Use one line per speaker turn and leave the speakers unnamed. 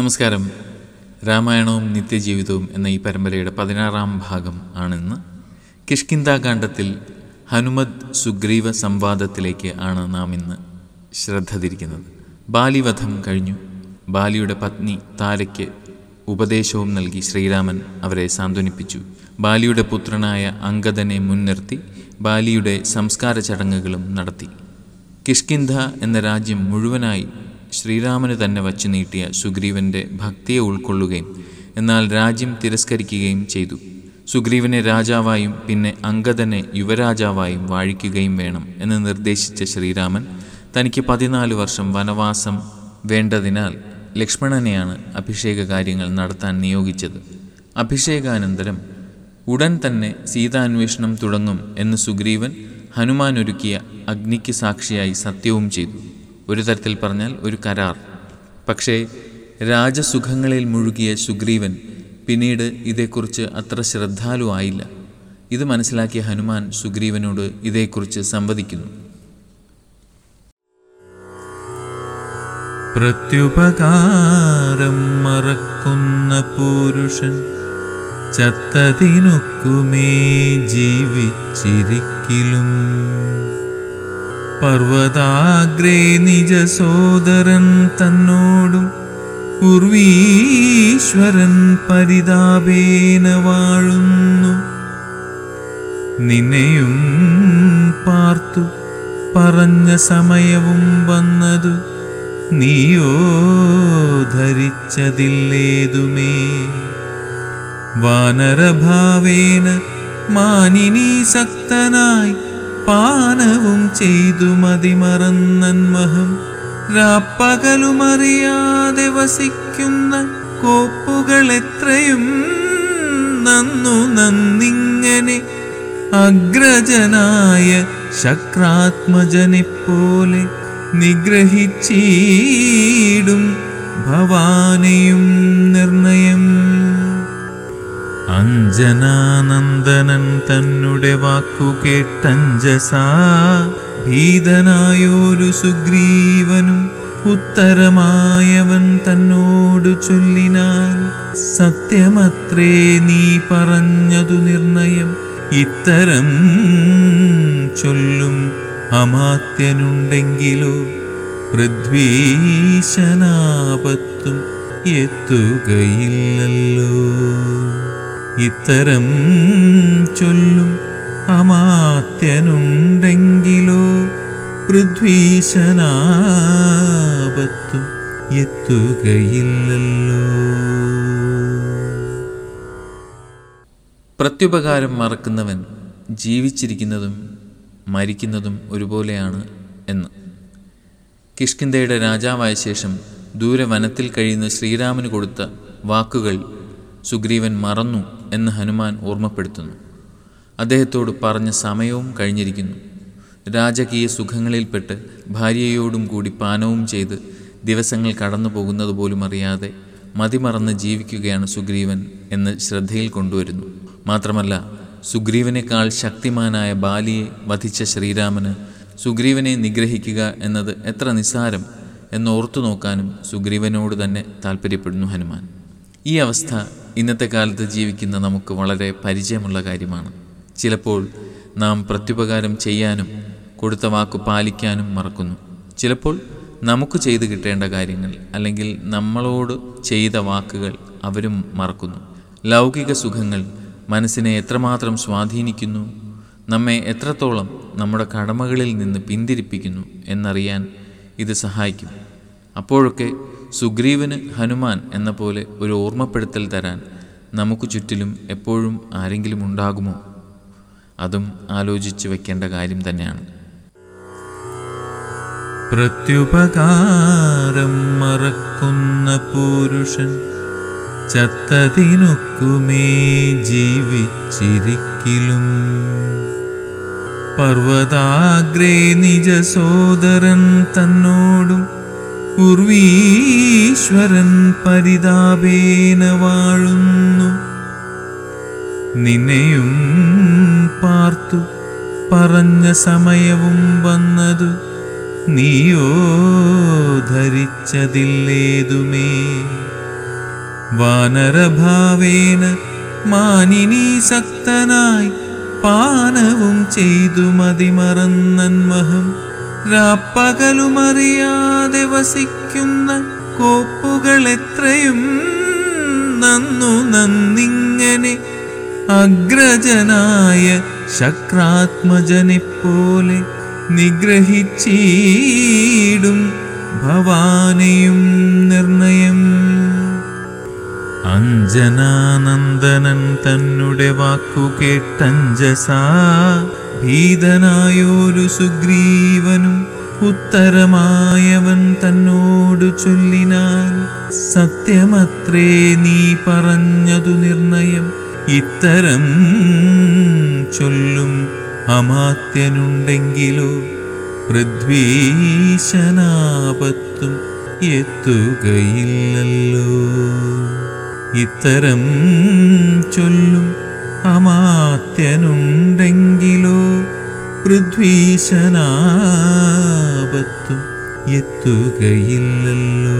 നമസ്കാരം. രാമായണവും നിത്യജീവിതവും എന്ന ഈ പരമ്പരയുടെ പതിനാറാം ഭാഗം ആണെന്ന് കിഷ്കിന്താകാന്ഡത്തിൽ ഹനുമത് സുഗ്രീവ സംവാദത്തിലേക്ക് ആണ് നാം ഇന്ന് ശ്രദ്ധ തിരിക്കുന്നത് ബാലിവധം കഴിഞ്ഞു. ബാലിയുടെ പത്നി താരയ്ക്ക് ഉപദേശവും നൽകി ശ്രീരാമൻ അവരെ സാന്ത്വനിപ്പിച്ചു. ബാലിയുടെ പുത്രനായ അങ്കദനെ മുൻനിർത്തി ബാലിയുടെ സംസ്കാര ചടങ്ങുകളും നടത്തി. കിഷ്കിന്ധ എന്ന രാജ്യം മുഴുവനായി ശ്രീരാമന് തന്നെ വച്ചു നീട്ടിയ സുഗ്രീവന്റെ ഭക്തിയെ ഉൾക്കൊള്ളുകയും എന്നാൽ രാജ്യം തിരസ്കരിക്കുകയും ചെയ്തു. സുഗ്രീവനെ രാജാവായും പിന്നെ അങ്കദനെ യുവരാജാവായും വാഴിക്കുകയും വേണം എന്ന് നിർദ്ദേശിച്ച ശ്രീരാമൻ തനിക്ക് പതിനാല് വർഷം വനവാസം വേണ്ടതിനാൽ ലക്ഷ്മണനെയാണ് അഭിഷേക കാര്യങ്ങൾ നടത്താൻ നിയോഗിച്ചത്. അഭിഷേകാനന്തരം ഉടൻ തന്നെ സീതാന്വേഷണം തുടങ്ങും എന്ന് സുഗ്രീവൻ ഹനുമാൻ ഒരുക്കിയ അഗ്നിക്ക് സാക്ഷിയായി സത്യവും ചെയ്തു. ഒരു തരത്തിൽ പറഞ്ഞാൽ ഒരു കരാർ. പക്ഷേ രാജസുഖങ്ങളിൽ മുഴുകിയ സുഗ്രീവൻ പിന്നീട് ഇതേക്കുറിച്ച് അത്ര ശ്രദ്ധാലുവായില്ല ഇത് മനസ്സിലാക്കിയ ഹനുമാൻ സുഗ്രീവനോട് ഇതേക്കുറിച്ച് സംവദിക്കുന്നു.
പ്രത്യുപകാരം മറക്കുന്ന പുരുഷൻ ചത്തതിനൊക്കുമേ ജീവിച്ചിരിക്കിലും. പർവതാഗ്രേ നിജ സോദരൻ തന്നോടും ഉർവീശ്വരൻ പരിതാപേന വാഴുന്നു. നിന്നെയും പാർത്തു പറഞ്ഞ സമയവും വന്നതു നീയോ ധരിച്ചതില്ലേതുമേ. വാനരഭാവേന മാനിനി സക്തനായി പാനവും ചെയ്തു മതിമറന്നന്മഹം രാപ്പകലുമറിയാതെ വസിക്കുന്ന കോപ്പുകൾ എത്രയും നന്നു നന്നിങ്ങനെ അഗ്രജനായ ശക്രാത്മജനെപ്പോലെ നിഗ്രഹിച്ചീടും ഭവാനെയും നിർണയം. അഞ്ജനാനന്ദനൻ തന്നെ വാക്കു കേട്ടഞ്ജസാ. ഭീതനായൊരു സുഗ്രീവനും ഉത്തരമായവൻ തന്നോടു ചൊല്ലിനാൽ സത്യമത്രേ നീ പറഞ്ഞതു നിർണയം. ഇത്തരം ചൊല്ലും അമാത്യനുണ്ടെങ്കിലോ പൃഥ്വീശനാപത്തും എത്തുകയില്ലല്ലോ. ഇത്തരം ചൊല്ലും അമാത്യനുണ്ടെങ്കിലോ പൃഥ്വീശനാപത്തും എത്തുകയില്ലല്ലോ.
പ്രത്യുപകാരം മറക്കുന്നവൻ ജീവിച്ചിരിക്കുന്നതും മരിക്കുന്നതും ഒരുപോലെയാണ് എന്ന്. കിഷ്കിന്ധയുടെ രാജാവായ ശേഷം ദൂരെ വനത്തിൽ കഴിയുന്ന ശ്രീരാമന് കൊടുത്ത വാക്കുകൾ സുഗ്രീവൻ മറന്നു എന്ന് ഹനുമാൻ ഓർമ്മപ്പെടുത്തുന്നു. അദ്ദേഹത്തോട് പറഞ്ഞ സമയവും കഴിഞ്ഞിരിക്കുന്നു. രാജകീയ സുഖങ്ങളിൽപ്പെട്ട് ഭാര്യയോടും കൂടി പാനവും ചെയ്ത് ദിവസങ്ങൾ കടന്നു പോകുന്നത് പോലും അറിയാതെ മതിമറന്ന് ജീവിക്കുകയാണ് സുഗ്രീവൻ എന്ന് ശ്രദ്ധയിൽ കൊണ്ടുവരുന്നു. മാത്രമല്ല സുഗ്രീവനേക്കാൾ ശക്തിമാനായ ബാലിയെ വധിച്ച ശ്രീരാമന് സുഗ്രീവനെ നിഗ്രഹിക്കുക എന്നത് എത്ര നിസ്സാരം എന്നോർത്തു നോക്കാനും സുഗ്രീവനോട് തന്നെ താല്പര്യപ്പെടുന്നു ഹനുമാൻ. ഈ അവസ്ഥ ഇന്നത്തെ കാലത്ത് ജീവിക്കുന്ന നമുക്ക് വളരെ പരിചയമുള്ള കാര്യമാണ്. ചിലപ്പോൾ നാം പ്രത്യുപകാരം ചെയ്യാനും കൊടുത്ത വാക്ക് പാലിക്കാനും മറക്കുന്നു. ചിലപ്പോൾ നമുക്ക് ചെയ്തു കിട്ടേണ്ട കാര്യങ്ങൾ അല്ലെങ്കിൽ നമ്മളോട് ചെയ്ത വാക്കുകൾ അവരും മറക്കുന്നു. ലൗകിക സുഖങ്ങൾ മനസ്സിനെ എത്രമാത്രം സ്വാധീനിക്കുന്നു നമ്മെ എത്രത്തോളം നമ്മുടെ കടമകളിൽ നിന്ന് പിന്തിരിപ്പിക്കുന്നു എന്നറിയാൻ ഇത് സഹായിക്കും. അപ്പോഴൊക്കെ സുഗ്രീവന് ഹനുമാൻ എന്ന പോലെ ഒരു ഓർമ്മപ്പെടുത്തൽ തരാൻ നമുക്ക് ചുറ്റിലും എപ്പോഴും ആരെങ്കിലും ഉണ്ടാകുമോ? അതും ആലോചിച്ച് വെക്കേണ്ട കാര്യം തന്നെയാണ്.
പ്രത്യുപകാരം മറക്കുന്ന പുരുഷൻ ചത്തതിനൊക്കുമേ ജീവിച്ചിരിക്കിലും. പർവതാഗ്രേ നിജ സോദരൻ തന്നോടും ഉർവീശ്വരൻ പരിതാപേന വാഴുന്നു. നിന്നെയും പാർത്തു പറഞ്ഞ സമയവും വന്നതു നീയോ ധരിച്ചതില്ലേതുമേ. വാനരഭാവേന മാനിനി സക്തനായി പാനവും ചെയ്തു മതിമറന്നന്മഹം രാപ്പകലുമറിയാതെ വസിക്കുന്ന കോപ്പുകൾ എത്രയും നന്നു നന്നിങ്ങനെ അഗ്രജനായ ശക്രാത്മജനെ പോലെ നിഗ്രഹിച്ചീടും ഭവാനെയും നിർണയം. അഞ്ജനാനന്ദനൻ തന്നെ വാക്കു കേട്ടഞ്ജസാ ഭീതനായോരു സുഗ്രീവനും ഉത്തരമായവൻ തന്നോട് ചൊല്ലിനാൽ സത്യമത്രേ നീ പറഞ്ഞതു നിർണയം. ഇത്തരം ചൊല്ലും അമാത്യനുണ്ടെങ്കിലോ? പൃഥ്വീശനാപത്തും എത്തുകയില്ലല്ലോ. ഇത്തരം ചൊല്ലും അമാത്യനുണ്ടെങ്കിലോ പൃഥ്വീശനാപത്തും എത്തുകയില്ലല്ലോ.